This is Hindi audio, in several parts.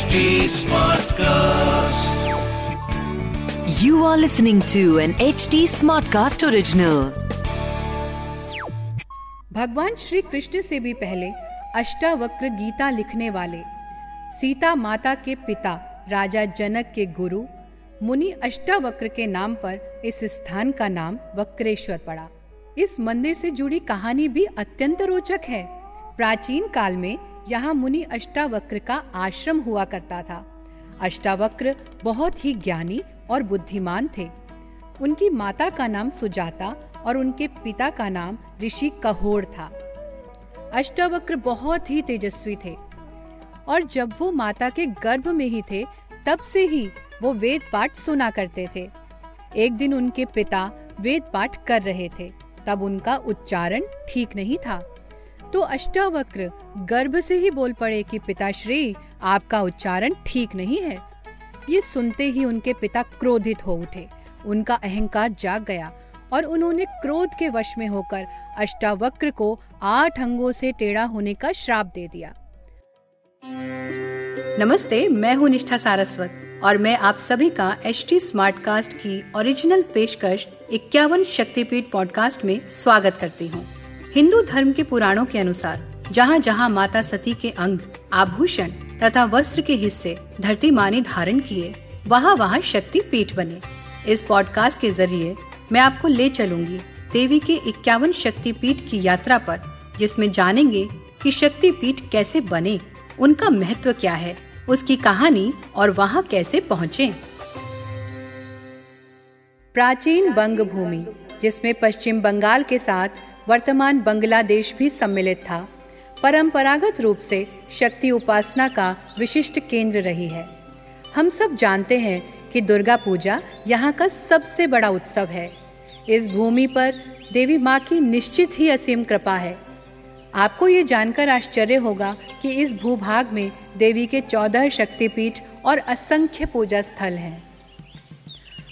HD Smartcast. You are listening to an HD Smartcast original. भगवान श्री कृष्ण से भी पहले अष्टावक्र गीता लिखने वाले सीता माता के पिता राजा जनक के गुरु मुनि अष्टावक्र के नाम पर इस स्थान का नाम वक्रेश्वर पड़ा इस मंदिर से जुड़ी कहानी भी अत्यंत रोचक है प्राचीन काल में यहाँ मुनि अष्टावक्र का आश्रम हुआ करता था। अष्टावक्र बहुत ही ज्ञानी और बुद्धिमान थे। उनकी माता का नाम सुजाता और उनके पिता का नाम ऋषि कहोड़ था। अष्टावक्र बहुत ही तेजस्वी थे और जब वो माता के गर्भ में ही थे, तब से ही वो वेद पाठ सुना करते थे। एक दिन उनके पिता वेद पाठ कर रहे थे, तब उनका उच्चारण ठीक नहीं था। तो अष्टावक्र गर्भ से ही बोल पड़े कि, पिताश्री, आपका उच्चारण ठीक नहीं है। ये सुनते ही उनके पिता क्रोधित हो उठे। उनका अहंकार जाग गया और उन्होंने क्रोध के वश में होकर अष्टावक्र को आठ अंगों से टेढ़ा होने का श्राप दे दिया। नमस्ते, मैं हूँ निष्ठा सारस्वत और मैं आप सभी का एच टी स्मार्ट कास्ट की ओरिजिनल पेशकश इक्यावन शक्तिपीठ पॉडकास्ट में स्वागत करती हूँ। हिंदू धर्म के पुराणों के अनुसार, जहाँ जहाँ माता सती के अंग, आभूषण तथा वस्त्र के हिस्से धरती माने धारण किए, वहाँ वहाँ शक्ति पीठ बने। इस पॉडकास्ट के ज़रिए मैं आपको ले चलूँगी देवी के इक्यावन शक्ति पीठ की यात्रा पर, जिसमें जानेंगे कि शक्ति पीठ कैसे बने, उनका महत्व क्या है, उसकी कहानी और वहाँ कैसे पहुँचे। प्राचीन बंग भूमि जिसमें पश्चिम बंगाल के साथ वर्तमान बांग्लादेश भी सम्मिलित था। परंपरागत रूप से शक्ति उपासना का विशिष्ट केंद्र रही है। हम सब जानते हैं कि दुर्गा पूजा यहाँ का सबसे बड़ा उत्सव है। इस भूमि पर देवी माँ की निश्चित ही असीम कृपा है। आपको ये जानकर आश्चर्य होगा कि इस भूभाग में देवी के चौदह शक्तिपीठ और असंख्य पूजा स्थल हैं।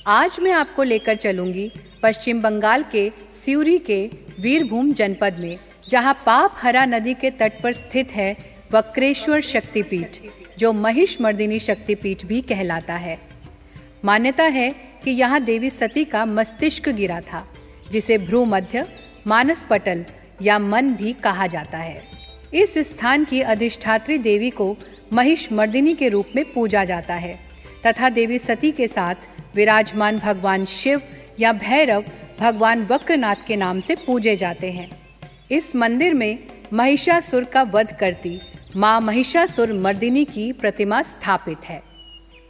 आज मैं आपको लेकर चलूँगी पश्चिम बंगाल के सिउरी के वीरभूम जनपद में, जहाँ पाप हरा नदी के तट पर स्थित है वक्रेश्वर शक्तिपीठ, जो महिष मर्दिनी शक्तिपीठ भी कहलाता है। मान्यता है कि यहाँ देवी सती का मस्तिष्क गिरा था, जिसे भ्रू मध्य मानस पटल या मन भी कहा जाता है। इस स्थान की अधिष्ठात्री देवी को महिष मर्दिनी के रूप में पूजा जाता है, तथा देवी सती के साथ विराजमान भगवान शिव या भैरव भगवान वक्रनाथ के नाम से पूजे जाते हैं। इस मंदिर में महिषासुर का वध करती माँ महिषासुर मर्दिनी की प्रतिमा स्थापित है।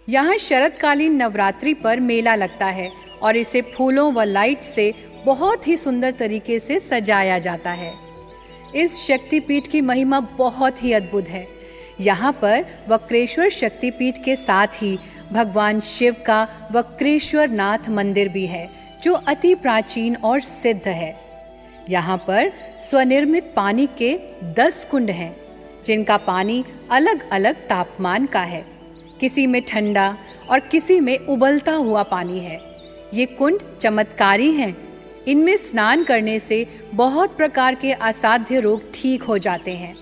यहाँ शरदकालीन नवरात्रि पर मेला लगता है और इसे फूलों व लाइट से बहुत ही सुंदर तरीके से सजाया जाता है। इस शक्तिपीठ की महिमा बहुत ही अद्भुत है। यहाँ पर वक्रेश्वर शक्तिपीठ के साथ ही भगवान शिव का वक्रेश्वर नाथ मंदिर भी है जो अति प्राचीन और सिद्ध है। यहाँ पर स्वनिर्मित पानी के दस कुंड हैं, जिनका पानी अलग अलग तापमान का है। किसी में ठंडा और किसी में उबलता हुआ पानी है। ये कुंड चमत्कारी हैं। इनमें स्नान करने से बहुत प्रकार के असाध्य रोग ठीक हो जाते हैं।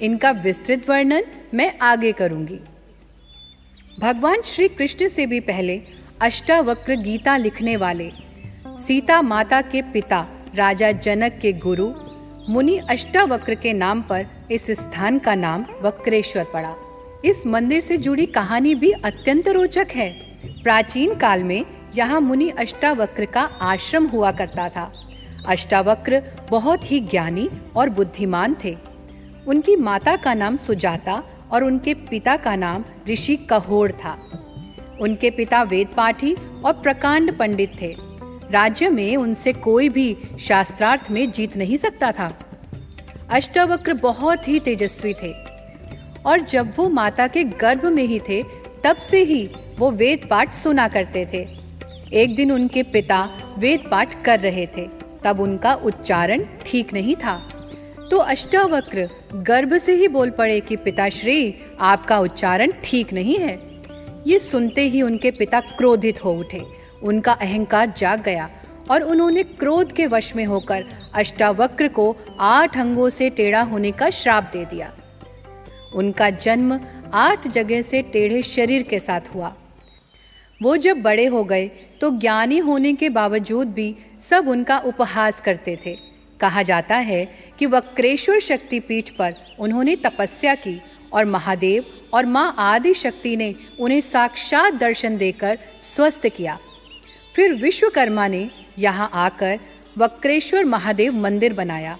इनका विस्तृत वर्णन मैं आगे करूँगी। भगवान श्री कृष्ण से भी पहले अष्टावक्र गीता लिखने वाले सीता माता के पिता, राजा जनक के गुरु, मुनि अष्टावक्र के नाम पर इस स्थान का नाम वक्रेश्वर पड़ा। इस मंदिर से जुड़ी कहानी भी अत्यंत रोचक है। प्राचीन काल में यहाँ मुनि अष्टावक्र का आश्रम हुआ करता था। अष्टावक्र बहुत ही ज्ञानी और बुद्धिमान थे। उनकी माता का नाम सुजाता और उनके पिता का नाम ऋषि कहोड़ था। उनके पिता वेद पाठी और प्रकांड पंडित थे। राज्य में उनसे कोई भी शास्त्रार्थ में जीत नहीं सकता था। अष्टावक्र बहुत ही तेजस्वी थे और जब वो माता के गर्भ में ही थे, तब से ही वो वेद पाठ सुना करते थे। एक दिन उनके पिता वेद पाठ कर रहे थे, तब उनका उच्चारण ठीक नहीं था। तो अष्टावक्र गर्भ से ही बोल पड़े कि, पिताश्री, आपका उच्चारण ठीक नहीं है। ये सुनते ही उनके पिता क्रोधित हो उठे। उनका अहंकार जाग गया और उन्होंने क्रोध के वश में होकर अष्टावक्र को आठ अंगों से टेढ़ा होने का श्राप दे दिया। उनका जन्म आठ जगह से टेढ़े शरीर के साथ हुआ। वो जब बड़े हो गए तो ज्ञानी होने के बावजूद भी सब उनका उपहास करते थे। कहा जाता है कि वक्रेश्वर शक्तिपीठ पर उन्होंने तपस्या की और महादेव और माँ आदि शक्ति ने उन्हें साक्षात दर्शन देकर स्वस्थ किया। फिर विश्वकर्मा ने यहाँ आकर वक्रेश्वर महादेव मंदिर बनाया।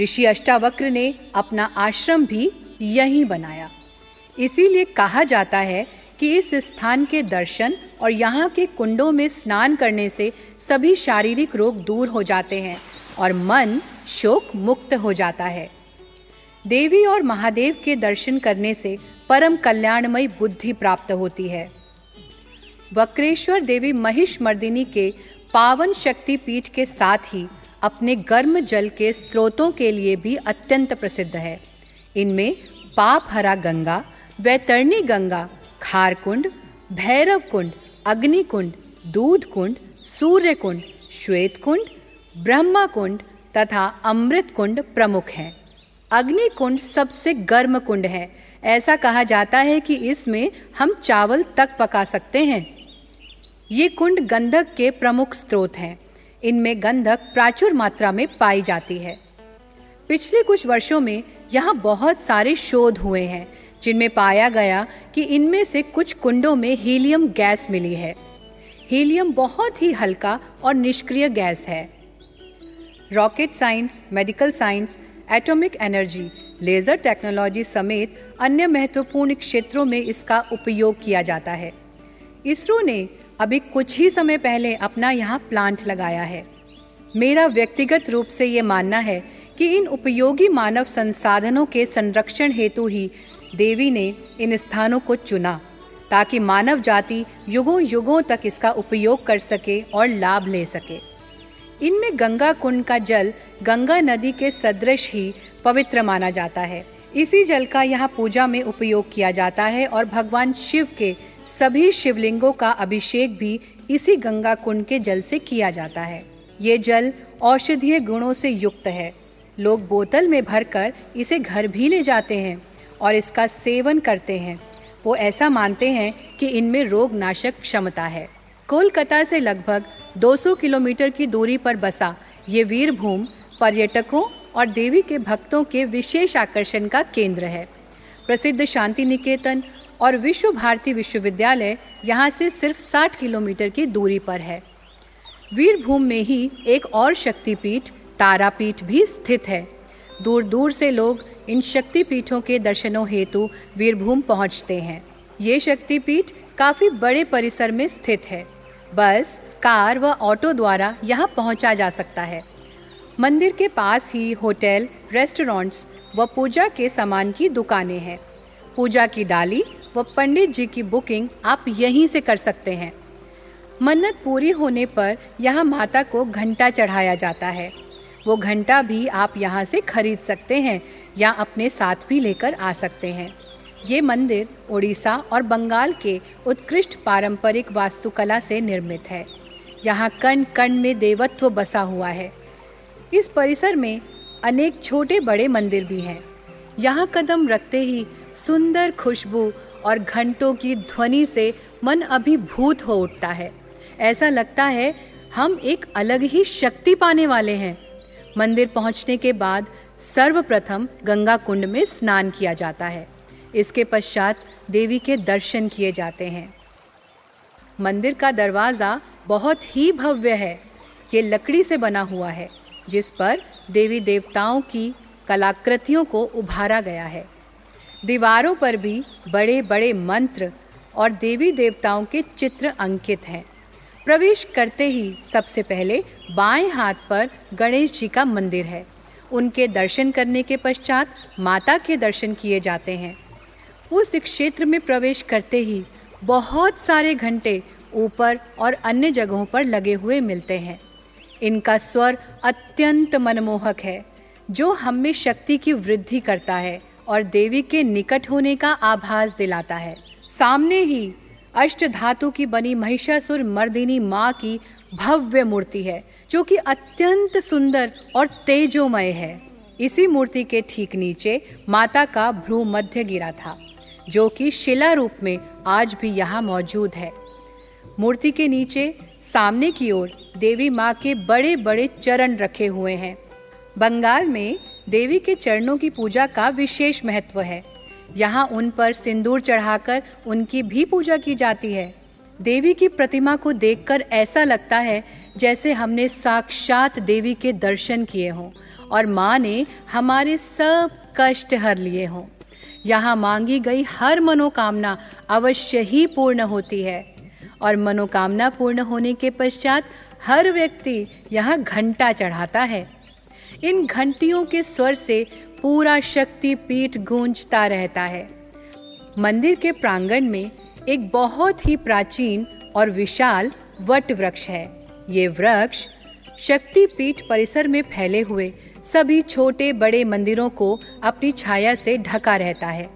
ऋषि अष्टावक्र ने अपना आश्रम भी यहीं बनाया। इसीलिए कहा जाता है कि इस स्थान के दर्शन और यहाँ के कुंडों में स्नान करने से सभी शारीरिक रोग दूर हो जाते हैं और मन शोक मुक्त हो जाता है। देवी और महादेव के दर्शन करने से परम कल्याणमयी बुद्धि प्राप्त होती है। वक्रेश्वर देवी महिष मर्दिनी के पावन शक्ति पीठ के साथ ही अपने गर्म जल के स्रोतों के लिए भी अत्यंत प्रसिद्ध है। इनमें पाप हरा गंगा, वैतरणी गंगा, खारकुंड भैरव कुंड अग्निकुंड दूध कुंड सूर्य कुंड श्वेत कुंड ब्रह्मा कुंड तथा अमृत कुंड प्रमुख हैं। अग्नि कुंड सबसे गर्म कुंड है। ऐसा कहा जाता है कि इसमें हम चावल तक पका सकते हैं। ये कुंड गंधक के प्रमुख स्रोत हैं। इनमें गंधक प्राचुर मात्रा में पाई जाती है। पिछले कुछ वर्षों में यहाँ बहुत सारे शोध हुए हैं, जिनमें पाया गया कि इनमें से कुछ कुंडों में हीलियम गैस मिली है। हीलियम बहुत ही हल्का और निष्क्रिय गैस है। Rocket science, medical science, atomic energy, laser technology समेत अन्य महत्वपूर्ण क्षेत्रों में इसका उपयोग किया जाता है। इसरो ने अभी कुछ ही समय पहले अपना यहाँ प्लांट लगाया है। मेरा व्यक्तिगत रूप से ये मानना है कि इन उपयोगी मानव संसाधनों के संरक्षण हेतु ही देवी ने इन स्थानों को चुना, ताकि मानव जाति युगों युगों तक इसका उपयोग कर सके और लाभ ले सके। इनमें गंगा कुंड का जल गंगा नदी के सदृश ही पवित्र माना जाता है। इसी जल का यहाँ पूजा में उपयोग किया जाता है और भगवान शिव के सभी शिवलिंगों का अभिषेक भी इसी गंगा कुंड के जल से किया जाता है। ये जल औषधीय गुणों से युक्त है। लोग बोतल में भरकर इसे घर भी ले जाते हैं और इसका सेवन करते हैं। वो ऐसा मानते हैं कि इनमें रोग नाशक क्षमता है। कोलकाता से लगभग 200 किलोमीटर की दूरी पर बसा ये वीरभूम पर्यटकों और देवी के भक्तों के विशेष आकर्षण का केंद्र है। प्रसिद्ध शांति निकेतन और विश्व भारती विश्वविद्यालय यहाँ से सिर्फ़ 60 किलोमीटर की दूरी पर है। वीरभूम में ही एक और शक्तिपीठ, तारापीठ भी स्थित है। दूर दूर से लोग इन शक्तिपीठों के दर्शनों हेतु वीरभूम पहुँचते हैं। ये शक्तिपीठ काफ़ी बड़े परिसर में स्थित है। बस, कार व ऑटो द्वारा यहाँ पहुँचा जा सकता है। मंदिर के पास ही होटल, रेस्टोरेंट्स व पूजा के सामान की दुकानें हैं। पूजा की डाली व पंडित जी की बुकिंग आप यहीं से कर सकते हैं। मन्नत पूरी होने पर यहाँ माता को घंटा चढ़ाया जाता है। वो घंटा भी आप यहाँ से खरीद सकते हैं या अपने साथ भी लेकर आ सकते हैं। ये मंदिर उड़ीसा और बंगाल के उत्कृष्ट पारंपरिक वास्तुकला से निर्मित है। यहाँ कण कण में देवत्व बसा हुआ है। इस परिसर में अनेक छोटे बड़े मंदिर भी हैं। यहाँ कदम रखते ही सुंदर खुशबू और घंटों की ध्वनि से मन अभिभूत हो उठता है। ऐसा लगता है, हम एक अलग ही शक्ति पाने वाले हैं। मंदिर पहुँचने के बाद सर्वप्रथम गंगा कुंड में स्नान किया जाता है। इसके पश्चात देवी के दर्शन किए जाते हैं। मंदिर का दरवाज़ा बहुत ही भव्य है। ये लकड़ी से बना हुआ है, जिस पर देवी देवताओं की कलाकृतियों को उभारा गया है। दीवारों पर भी बड़े बड़े मंत्र और देवी देवताओं के चित्र अंकित हैं। प्रवेश करते ही सबसे पहले बाएँ हाथ पर गणेश जी का मंदिर है। उनके दर्शन करने के पश्चात माता के दर्शन किए जाते हैं। उस क्षेत्र में प्रवेश करते ही बहुत सारे घंटे ऊपर और अन्य जगहों पर लगे हुए मिलते हैं। इनका स्वर अत्यंत मनमोहक है, जो हम में शक्ति की वृद्धि करता है। और देवी के निकट होने का आभास दिलाता है। सामने ही अष्ट धातु की बनी महिषासुर मर्दिनी माँ की भव्य मूर्ति है, जो कि अत्यंत सुंदर और तेजोमय है। इसी मूर्ति के ठीक नीचे माता का भ्रू मध्य गिरा था, जो कि शिला रूप में आज भी यहाँ मौजूद है। मूर्ति के नीचे सामने की ओर देवी माँ के बड़े बड़े चरण रखे हुए हैं। बंगाल में देवी के चरणों की पूजा का विशेष महत्व है। यहाँ उन पर सिंदूर चढ़ाकर उनकी भी पूजा की जाती है। देवी की प्रतिमा को देखकर ऐसा लगता है जैसे हमने साक्षात देवी के दर्शन किए हों और माँ ने हमारे सब कष्ट हर लिए हों। यहाँ मांगी गई हर मनोकामना अवश्य ही पूर्ण होती है और मनोकामना पूर्ण होने के पश्चात हर व्यक्ति यहाँ घंटा चढ़ाता है। इन घंटियों के स्वर से पूरा शक्ति पीठ गूंजता रहता है। मंदिर के प्रांगण में एक बहुत ही प्राचीन और विशाल वट वृक्ष है। ये वृक्ष शक्ति पीठ परिसर में फैले हुए सभी छोटे बड़े मंदिरों को अपनी छाया से ढका रहता है।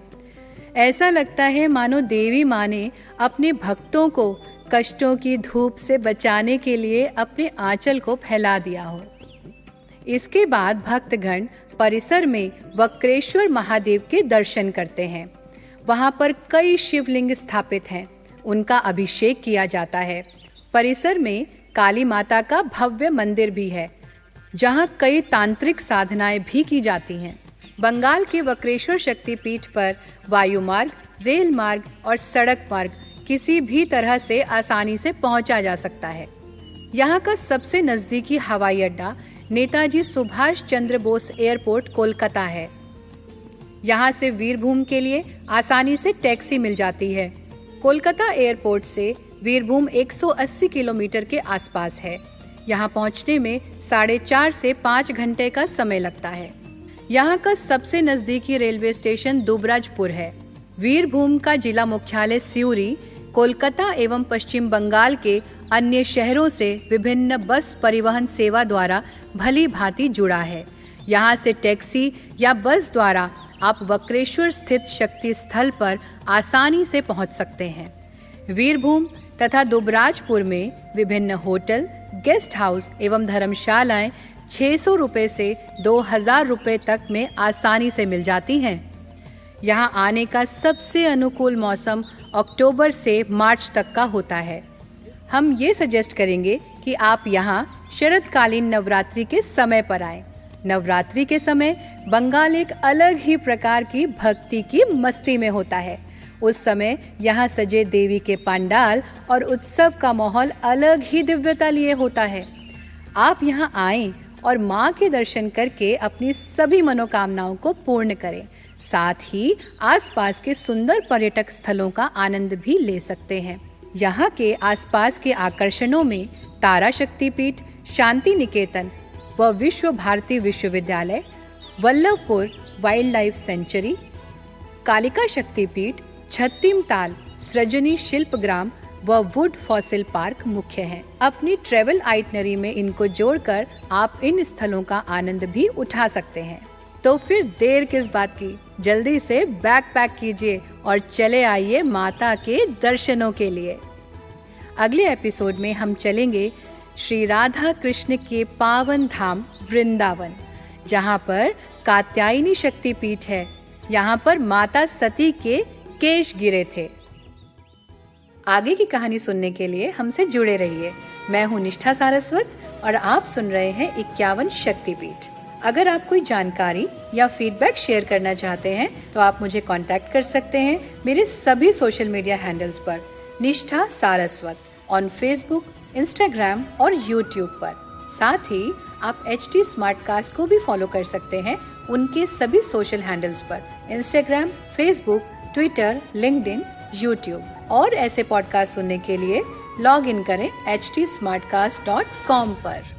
ऐसा लगता है मानो देवी माँ ने अपने भक्तों को कष्टों की धूप से बचाने के लिए अपने आंचल को फैला दिया हो। इसके बाद भक्तगण परिसर में वक्रेश्वर महादेव के दर्शन करते हैं। वहाँ पर कई शिवलिंग स्थापित हैं। उनका अभिषेक किया जाता है। परिसर में काली माता का भव्य मंदिर भी है, जहाँ कई तांत्रिक साधनाएँ भी की जाती हैं। बंगाल के वक्रेश्वर शक्तिपीठ पर वायु मार्ग रेल मार्ग और सड़क मार्ग किसी भी तरह से आसानी से पहुँचा जा सकता है। यहाँ का सबसे नजदीकी हवाई अड्डा नेताजी सुभाष चंद्र बोस एयरपोर्ट, कोलकाता है। यहाँ से वीरभूम के लिए आसानी से टैक्सी मिल जाती है। कोलकाता एयरपोर्ट से वीरभूम 180 किलोमीटर के आसपास है। यहाँ पहुँचने में साढ़े चार से पाँच घंटे का समय लगता है। यहाँ का सबसे नजदीकी रेलवे स्टेशन दुबराजपुर है। वीरभूम का जिला मुख्यालय सिउरी कोलकाता एवं पश्चिम बंगाल के अन्य शहरों से विभिन्न बस परिवहन सेवा द्वारा भली भांति जुड़ा है। यहाँ से टैक्सी या बस द्वारा आप वक्रेश्वर स्थित शक्ति स्थल पर आसानी से पहुँच सकते हैं। वीरभूम तथा दुबराजपुर में विभिन्न होटल, गेस्ट हाउस एवं धर्मशालाएँ छह सौ रुपए से हज़ार रुपए तक में आसानी से मिल जाती हैं। यहाँ आने का सबसे अनुकूल मौसम अक्टूबर से मार्च तक का होता है। हम ये सजेस्ट करेंगे कि आप यहाँ शरदकालीन नवरात्रि के समय पर आए। नवरात्रि के समय बंगाल एक अलग ही प्रकार की भक्ति की मस्ती में होता है। उस समय यहाँ सजे देवी के पंडाल और उत्सव का माहौल अलग ही दिव्यता लिए होता है। आप यहाँ आए और माँ के दर्शन करके अपनी सभी मनोकामनाओं को पूर्ण करें। साथ ही आसपास के सुंदर पर्यटक स्थलों का आनंद भी ले सकते हैं। यहाँ के आसपास के आकर्षणों में तारा शक्तिपीठ, शांति निकेतन व विश्व भारती विश्वविद्यालय, Vallabhpur wild life sanctuary, Kalika शक्तिपीठ, छत्तीम ताल सृजनी शिल्प ग्राम व वुड फॉसिल पार्क मुख्य हैं। अपनी ट्रेवल आइटनरी में इनको जोड़कर आप इन स्थलों का आनंद भी उठा सकते हैं। तो फिर देर किस बात की? जल्दी से बैग पैक कीजिए और चले आइए माता के दर्शनों के लिए। अगले एपिसोड में हम चलेंगे श्री राधा कृष्ण के पावन धाम वृंदावन, जहाँ पर कात्यायनी शक्ति पीठ है। यहाँ पर माता सती के केश गिरे थे। आगे की कहानी सुनने के लिए हमसे जुड़े रहिए। मैं हूँ निष्ठा सारस्वत और आप सुन रहे हैं इक्यावन शक्तिपीठ। अगर आप कोई जानकारी या फीडबैक शेयर करना चाहते हैं तो आप मुझे कांटेक्ट कर सकते हैं मेरे सभी सोशल मीडिया हैंडल्स पर। Nishtha Saraswat on Facebook Instagram और यूट्यूब पर। साथ ही आप एच टी स्मार्ट कास्ट को भी फॉलो कर सकते हैं उनके सभी सोशल हैंडल्स पर। Instagram Facebook Twitter link YouTube और ऐसे पॉडकास्ट सुनने के लिए लॉग इन करें एच टी पर।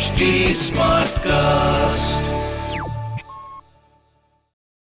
HT Smartcast.